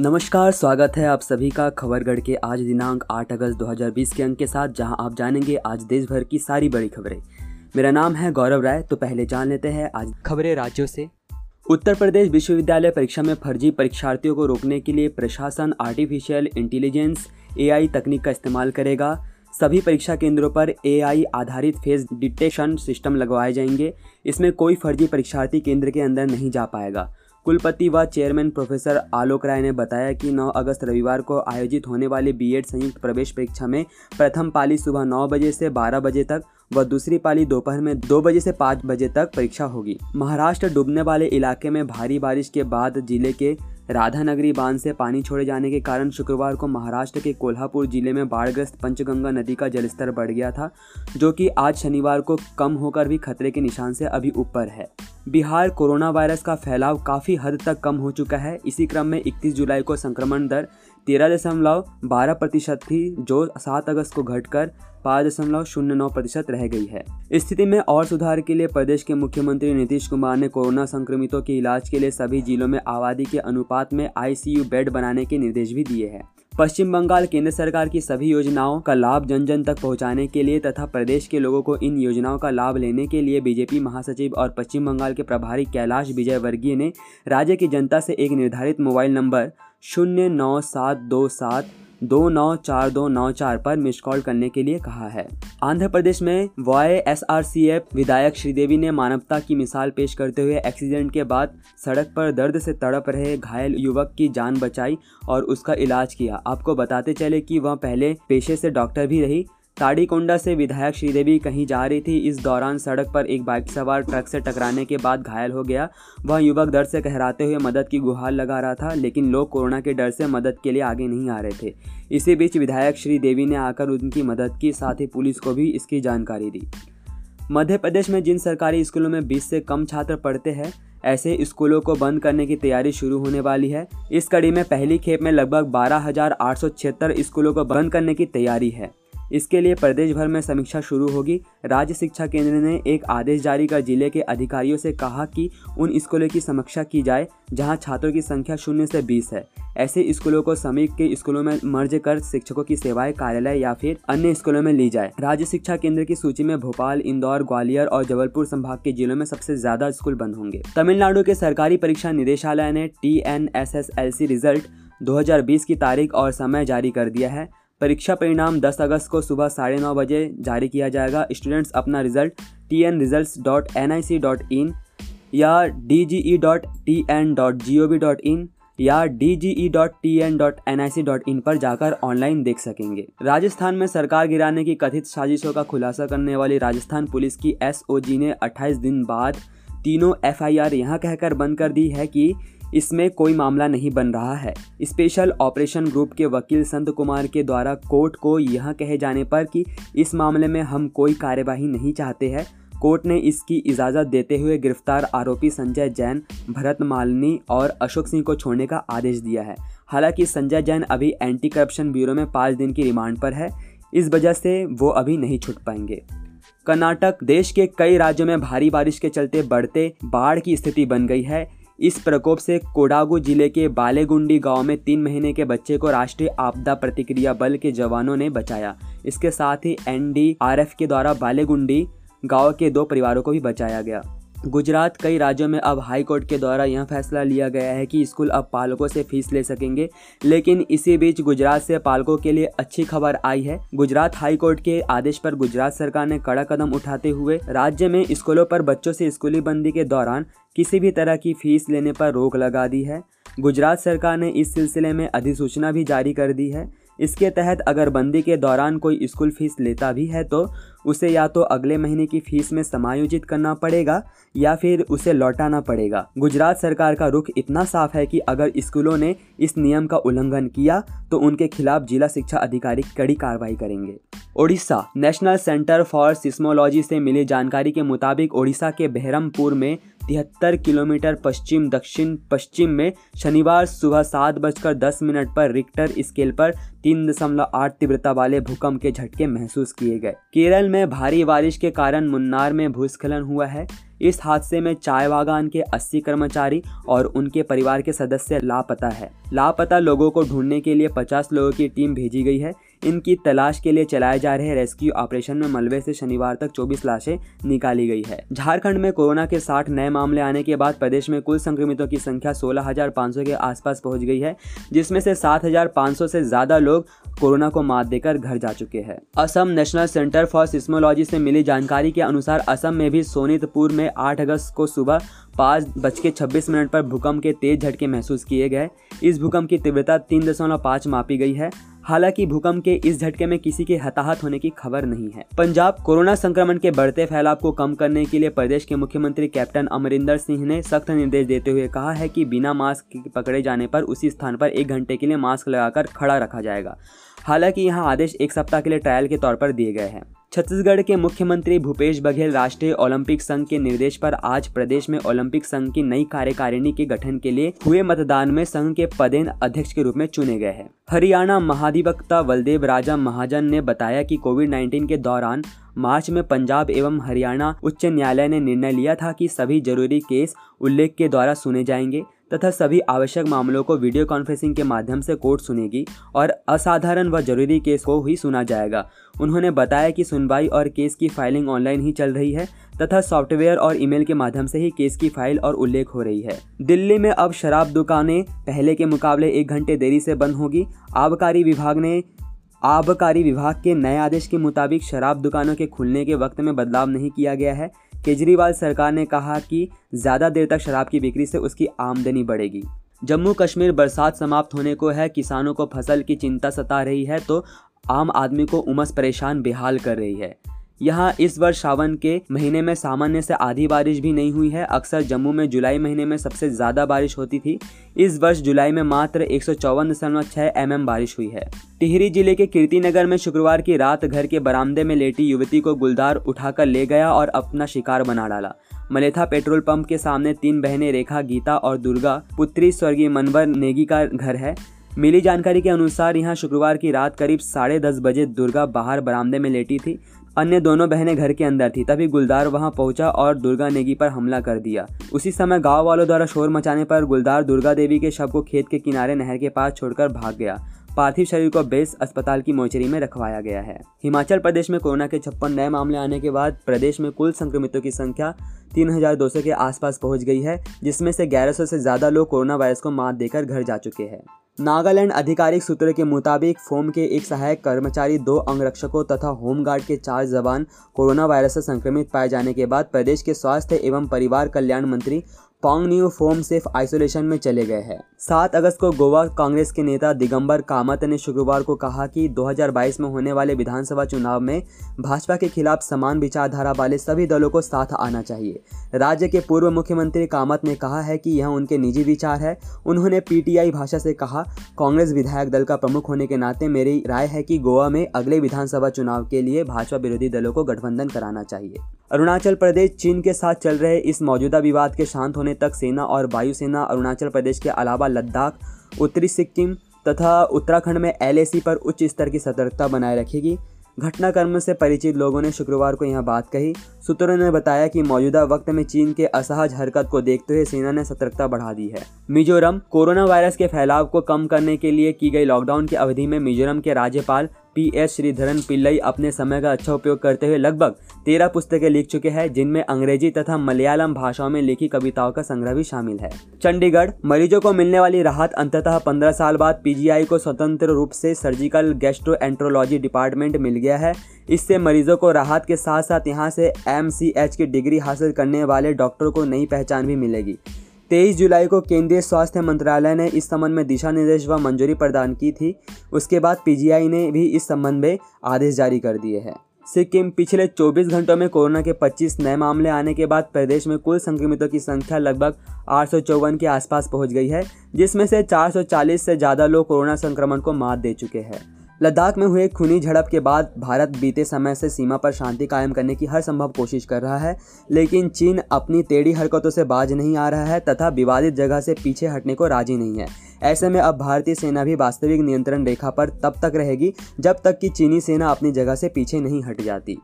नमस्कार, स्वागत है आप सभी का खबरगढ़ के आज दिनांक 8 अगस्त 2020 के अंक के साथ, जहाँ आप जानेंगे आज देश भर की सारी बड़ी खबरें। मेरा नाम है गौरव राय तो पहले जान लेते हैं आज खबरें राज्यों से। उत्तर प्रदेश विश्वविद्यालय परीक्षा में फर्जी परीक्षार्थियों को रोकने के लिए प्रशासन आर्टिफिशियल इंटेलिजेंस एआई तकनीक का इस्तेमाल करेगा। सभी परीक्षा केंद्रों पर एआई आधारित फेस डिटेक्शन सिस्टम लगवाए जाएँगे। इसमें कोई फर्जी परीक्षार्थी केंद्र के अंदर नहीं जा पाएगा। कुलपति व चेयरमैन प्रोफेसर आलोक राय ने बताया कि 9 अगस्त रविवार को आयोजित होने वाली बीएड संयुक्त प्रवेश परीक्षा में प्रथम पाली सुबह 9 बजे से 12 बजे तक व दूसरी पाली दोपहर में दो बजे से पाँच बजे तक परीक्षा होगी। महाराष्ट्र डूबने वाले इलाके में भारी बारिश के बाद ज़िले के राधानगरी बाँध से पानी छोड़े जाने के कारण शुक्रवार को महाराष्ट्र के कोल्हापुर ज़िले में बाढ़ग्रस्त पंचगंगा नदी का जलस्तर बढ़ गया था, जो कि आज शनिवार को कम होकर भी खतरे के निशान से अभी ऊपर है। बिहार कोरोना वायरस का फैलाव काफ़ी हद तक कम हो चुका है। इसी क्रम में 31 जुलाई को संक्रमण दर तेरह दशमलव बारह प्रतिशत थी, जो सात अगस्त को घटकर पाँच दशमलव शून्य नौ प्रतिशत रह गई है। स्थिति में और सुधार के लिए प्रदेश के मुख्यमंत्री नीतीश कुमार ने कोरोना संक्रमितों के इलाज के लिए सभी जिलों में आबादी के अनुपात में आईसीयू बेड बनाने के निर्देश भी दिए हैं। पश्चिम बंगाल केंद्र सरकार की सभी योजनाओं का लाभ जन जन तक पहुँचाने के लिए तथा प्रदेश के लोगों को इन योजनाओं का लाभ लेने के लिए बीजेपी महासचिव और पश्चिम बंगाल के प्रभारी कैलाश विजय वर्गीय ने राज्य की जनता से एक निर्धारित मोबाइल नंबर शून्य नौ सात दो सात दो नौ चार दो नौ चार पर मिस कॉल करने के लिए कहा है। आंध्र प्रदेश में Y S R C F विधायक श्रीदेवी ने मानवता की मिसाल पेश करते हुए एक्सीडेंट के बाद सड़क पर दर्द से तड़प रहे घायल युवक की जान बचाई और उसका इलाज किया। आपको बताते चले कि वह पहले पेशे से डॉक्टर भी रही ताड़ीकोंडा से विधायक श्रीदेवी कहीं जा रही थी। इस दौरान सड़क पर एक बाइक सवार ट्रक से टकराने के बाद घायल हो गया। वह युवक दर्द से कहराते हुए मदद की गुहार लगा रहा था, लेकिन लोग कोरोना के डर से मदद के लिए आगे नहीं आ रहे थे। इसी बीच विधायक श्रीदेवी ने आकर उनकी मदद की, साथ ही पुलिस को भी इसकी जानकारी दी। मध्य प्रदेश में जिन सरकारी स्कूलों में बीस से कम छात्र पढ़ते हैं, ऐसे स्कूलों को बंद करने की तैयारी शुरू होने वाली है। इस कड़ी में पहली खेप में लगभग बारह स्कूलों को बंद करने की तैयारी है। इसके लिए प्रदेश भर में समीक्षा शुरू होगी। राज्य शिक्षा केंद्र ने एक आदेश जारी कर ज़िले के अधिकारियों से कहा कि उन स्कूलों की समीक्षा की जाए, जहाँ छात्रों की संख्या शून्य से बीस है। ऐसे स्कूलों को समीप के स्कूलों में मर्ज कर शिक्षकों की सेवाएँ, कार्यालय या फिर अन्य स्कूलों में ली जाए। राज्य शिक्षा केंद्र की सूची में भोपाल, इंदौर, ग्वालियर और जबलपुर संभाग के जिलों में सबसे ज़्यादा स्कूल बंद होंगे। तमिलनाडु के सरकारी परीक्षा निदेशालय ने T N S S L C result 2020 की तारीख और समय जारी कर दिया है। परीक्षा परिणाम 10 अगस्त को सुबह साढ़े नौ बजे जारी किया जाएगा। स्टूडेंट्स, अपना result T N result dot N I C dot in या D G E dot T N dot G O V dot in या D G E dot T N dot N I C dot in पर जाकर online देख सकेंगे। राजस्थान में सरकार गिराने की कथित साजिशों का खुलासा करने वाली राजस्थान पुलिस की एस ओ जी ने 28 दिन बाद तीनों एफ़ आई आर यहाँ कहकर बंद कर दी है कि इसमें कोई मामला नहीं बन रहा है। स्पेशल ऑपरेशन ग्रुप के वकील संत कुमार के द्वारा कोर्ट को यह कहे जाने पर कि इस मामले में हम कोई कार्यवाही नहीं चाहते हैं। कोर्ट ने इसकी इजाज़त देते हुए गिरफ़्तार आरोपी संजय जैन, भरत मालिनी और अशोक सिंह को छोड़ने का आदेश दिया है। हालाँकि संजय जैन अभी एंटी करप्शन ब्यूरो में पाँच दिन की रिमांड पर है। इस वजह से वो अभी नहीं छूट पाएँगे। कर्नाटक, देश के कई राज्यों में भारी बारिश के चलते बढ़ते बाढ़ की स्थिति बन गई है। इस प्रकोप से कोडागू ज़िले के बालेगुंडी गाँव में तीन महीने के बच्चे को राष्ट्रीय आपदा प्रतिक्रिया बल के जवानों ने बचाया। इसके साथ ही एनडीआरएफ के द्वारा बालेगुंडी गाँव के दो परिवारों को भी बचाया गया। गुजरात कई राज्यों में अब हाई कोर्ट के द्वारा यह फैसला लिया गया है कि स्कूल अब पालकों से फ़ीस ले सकेंगे, लेकिन इसी बीच गुजरात से पालकों के लिए अच्छी खबर आई है। गुजरात हाई कोर्ट के आदेश पर गुजरात सरकार ने कड़ा कदम उठाते हुए राज्य में स्कूलों पर बच्चों से स्कूली बंदी के दौरान किसी भी तरह की फ़ीस लेने पर रोक लगा दी है। गुजरात सरकार ने इस सिलसिले में अधिसूचना भी जारी कर दी है इसके तहत अगर बंदी के दौरान कोई स्कूल फ़ीस लेता भी है तो उसे या तो अगले महीने की फ़ीस में समायोजित करना पड़ेगा या फिर उसे लौटाना पड़ेगा। गुजरात सरकार का रुख इतना साफ़ है कि अगर स्कूलों ने इस नियम का उल्लंघन किया तो उनके खिलाफ जिला शिक्षा अधिकारी कड़ी कार्रवाई करेंगे। Odisha National Centre for Seismology से मिली जानकारी के मुताबिक ओडिशा के बहरमपुर में तिहत्तर किलोमीटर पश्चिम, दक्षिण पश्चिम में शनिवार सुबह सात बजकर दस मिनट पर रिक्टर स्केल पर तीन दशमलव आठ तीव्रता वाले भूकंप के झटके महसूस किए गए। केरल में भारी बारिश के कारण मुन्नार में भूस्खलन हुआ है। इस हादसे में चाय बागान के 80 कर्मचारी और उनके परिवार के सदस्य लापता है। लापता लोगों को ढूँढने के लिए 50 लोगों की टीम भेजी गई है। इनकी तलाश के लिए चलाए जा रहे रेस्क्यू ऑपरेशन में मलबे से शनिवार तक 24 लाशें निकाली गई है। झारखंड में कोरोना के 60 नए मामले आने के बाद प्रदेश में कुल संक्रमितों की संख्या 16,500 के आसपास पहुँच गई है जिसमें से 7,500 से ज़्यादा लोग कोरोना को मात देकर घर जा चुके हैं। Assam National Centre for Seismology से मिली जानकारी के अनुसार असम में भी सोनितपुर में 8 अगस्त को सुबह पाँच बज के छब्बीस मिनट पर भूकंप के तेज झटके महसूस किए गए। इस भूकंप की तीव्रता तीन दशमलव पाँच मापी गई है। हालाँकि भूकंप के इस झटके में किसी के हताहत होने की खबर नहीं है। पंजाब कोरोना संक्रमण के बढ़ते फैलाव को कम करने के लिए प्रदेश के मुख्यमंत्री कैप्टन अमरिंदर सिंह ने सख्त निर्देश देते हुए कहा है कि बिना मास्क पकड़े जाने पर उसी स्थान पर एक घंटे के लिए मास्क लगाकर खड़ा रखा जाएगा। हालाँकि यहाँ आदेश एक सप्ताह के लिए ट्रायल के तौर पर दिए गए हैं। छत्तीसगढ़ के मुख्यमंत्री भूपेश बघेल राष्ट्रीय ओलंपिक संघ के निर्देश पर आज प्रदेश में ओलंपिक संघ की नई कार्यकारिणी के गठन के लिए हुए मतदान में संघ के पदेन अध्यक्ष के रूप में चुने गए हैं। हरियाणा महाधिवक्ता बलदेव राजा महाजन ने बताया कि कोविड 19 के दौरान मार्च में पंजाब एवं हरियाणा उच्च न्यायालय ने निर्णय लिया था कि सभी ज़रूरी केस उल्लेख के द्वारा सुने जाएँगे। तथा सभी आवश्यक मामलों को वीडियो कॉन्फ्रेंसिंग के माध्यम से कोर्ट सुनेगी और असाधारण व ज़रूरी केस को ही सुना जाएगा। उन्होंने बताया कि सुनवाई और केस की फाइलिंग ऑनलाइन ही चल रही है तथा सॉफ्टवेयर और ईमेल के माध्यम से ही केस की फ़ाइल और उल्लेख हो रही है। दिल्ली में अब शराब दुकानें पहले के मुकाबले एक घंटे देरी से बंद होगी। आबकारी विभाग ने आबकारी विभाग के नए आदेश के मुताबिक शराब दुकानों के खुलने के वक्त में बदलाव नहीं किया गया है। केजरीवाल सरकार ने कहा कि ज़्यादा देर तक शराब की बिक्री से उसकी आमदनी बढ़ेगी। जम्मू कश्मीर बरसात समाप्त होने को है, किसानों को फ़सल की चिंता सता रही है तो आम आदमी को उमस परेशान बेहाल कर रही है। यहाँ इस वर्ष सावन के महीने में सामान्य से आधी बारिश भी नहीं हुई है। अक्सर जम्मू में जुलाई महीने में सबसे ज़्यादा बारिश होती थी। इस वर्ष जुलाई में मात्र एक सौ एम बारिश हुई है। टिहरी ज़िले के कीर्तिनगर में शुक्रवार की रात घर के बरामदे में लेटी युवती को गुलदार उठाकर ले गया और अपना शिकार बना डाला। मलेथा पेट्रोल पंप के सामने तीन बहनें रेखा, गीता और दुर्गा, पुत्री स्वर्गीय मनवर नेगी का घर है। मिली जानकारी के अनुसार यहाँ शुक्रवार की रात करीब साढ़े दस बजे दुर्गा बाहर बरामदे में लेटी थी। अन्य दोनों बहनें घर के अंदर थी। तभी गुलदार वहाँ पहुँचा और दुर्गा नेगी पर हमला कर दिया। उसी समय गाँव वालों द्वारा शोर मचाने पर गुलदार दुर्गा देवी के शव को खेत के किनारे नहर के पास छोड़कर भाग गया। पार्थिव शरीर को बेस अस्पताल की मोचरी में रखवाया गया है। हिमाचल प्रदेश में कोरोना के छप्पन नए मामले आने के बाद प्रदेश में कुल संक्रमितों की संख्या 3200 के आसपास पहुँच गई है, जिसमें से 1100 से ज़्यादा लोग कोरोना वायरस को मात देकर घर जा चुके हैं। नागालैंड आधिकारिक सूत्र के मुताबिक, फोम के एक सहायक कर्मचारी, दो अंगरक्षकों तथा होमगार्ड के चार जवान कोरोना वायरस से संक्रमित पाए जाने के बाद प्रदेश के स्वास्थ्य एवं परिवार कल्याण मंत्री पॉन्ग न्यू फोम सेफ़ आइसोलेशन में चले गए हैं। सात अगस्त को गोवा कांग्रेस के नेता दिगंबर कामत ने शुक्रवार को कहा कि 2022 में होने वाले विधानसभा चुनाव में भाजपा के खिलाफ समान विचारधारा वाले सभी दलों को साथ आना चाहिए। राज्य के पूर्व मुख्यमंत्री कामत ने कहा है कि यह उनके निजी विचार है। उन्होंने पीटीआई भाषा से कहा, कांग्रेस विधायक दल का प्रमुख होने के नाते मेरी राय है कि गोवा में अगले विधानसभा चुनाव के लिए भाजपा विरोधी दलों को गठबंधन कराना चाहिए। अरुणाचल प्रदेश, चीन के साथ चल रहे इस मौजूदा विवाद के शांत होने तक सेना और वायुसेना अरुणाचल प्रदेश के अलावा लद्दाख, उत्तरी सिक्किम तथा उत्तराखंड में एलएसी पर उच्च स्तर की सतर्कता बनाए रखेगी। घटनाक्रम से परिचित लोगों ने शुक्रवार को यह बात कही। सूत्रों ने बताया कि मौजूदा वक्त में चीन के असहज हरकत को देखते हुए सेना ने सतर्कता बढ़ा दी है। मिजोरम, कोरोना वायरस के फैलाव को कम करने के लिए की गई लॉकडाउन की अवधि में मिजोरम के राज्यपाल पी एस श्रीधरन पिल्लई अपने समय का अच्छा उपयोग करते हुए लगभग तेरह पुस्तकें लिख चुके हैं, जिनमें अंग्रेज़ी तथा मलयालम भाषाओं में लिखी कविताओं का संग्रह भी शामिल है। चंडीगढ़, मरीजों को मिलने वाली राहत अंततः पंद्रह साल बाद पीजीआई को स्वतंत्र रूप से सर्जिकल गैस्ट्रोएंट्रोलॉजी डिपार्टमेंट मिल गया है। इससे मरीजों को राहत के साथ साथ यहाँ से एम की डिग्री हासिल करने वाले डॉक्टरों को नई पहचान भी मिलेगी। तेईस जुलाई को केंद्रीय स्वास्थ्य मंत्रालय ने इस संबंध में दिशा निर्देश व मंजूरी प्रदान की थी। उसके बाद पीजीआई ने भी इस संबंध में आदेश जारी कर दिए हैं। सिक्किम पिछले 24 घंटों में कोरोना के 25 नए मामले आने के बाद प्रदेश में कुल संक्रमितों की संख्या लगभग आठ सौ चौवन के आसपास पहुँच गई है, जिसमें से 440 से ज़्यादा लोग कोरोना संक्रमण को मात दे चुके हैं। लद्दाख में हुए खूनी झड़प के बाद भारत बीते समय से सीमा पर शांति कायम करने की हर संभव कोशिश कर रहा है, लेकिन चीन अपनी टेढ़ी हरकतों से बाज नहीं आ रहा है तथा विवादित जगह से पीछे हटने को राज़ी नहीं है। ऐसे में अब भारतीय सेना भी वास्तविक नियंत्रण रेखा पर तब तक रहेगी जब तक कि चीनी सेना अपनी जगह से पीछे नहीं हट जाती।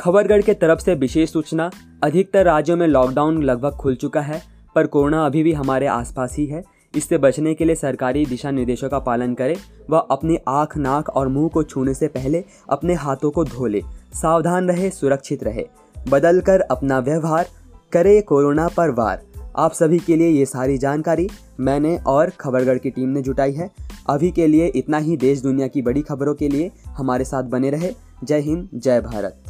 खबरगढ़ के तरफ़ से विशेष सूचना, अधिकतर राज्यों में लॉकडाउन लगभग खुल चुका है, पर कोरोना अभी भी हमारे आसपास ही है। इससे बचने के लिए सरकारी दिशा निर्देशों का पालन करें। व अपनी आँख, नाक और मुँह को छूने से पहले अपने हाथों को धो ले। सावधान रहे, सुरक्षित रहे। बदल कर अपना व्यवहार करे कोरोना पर वार। आप सभी के लिए ये सारी जानकारी मैंने और खबरगढ़ की टीम ने जुटाई है। अभी के लिए इतना ही। देश दुनिया की बड़ी खबरों के लिए हमारे साथ बने रहे। जय हिंद, जय भारत।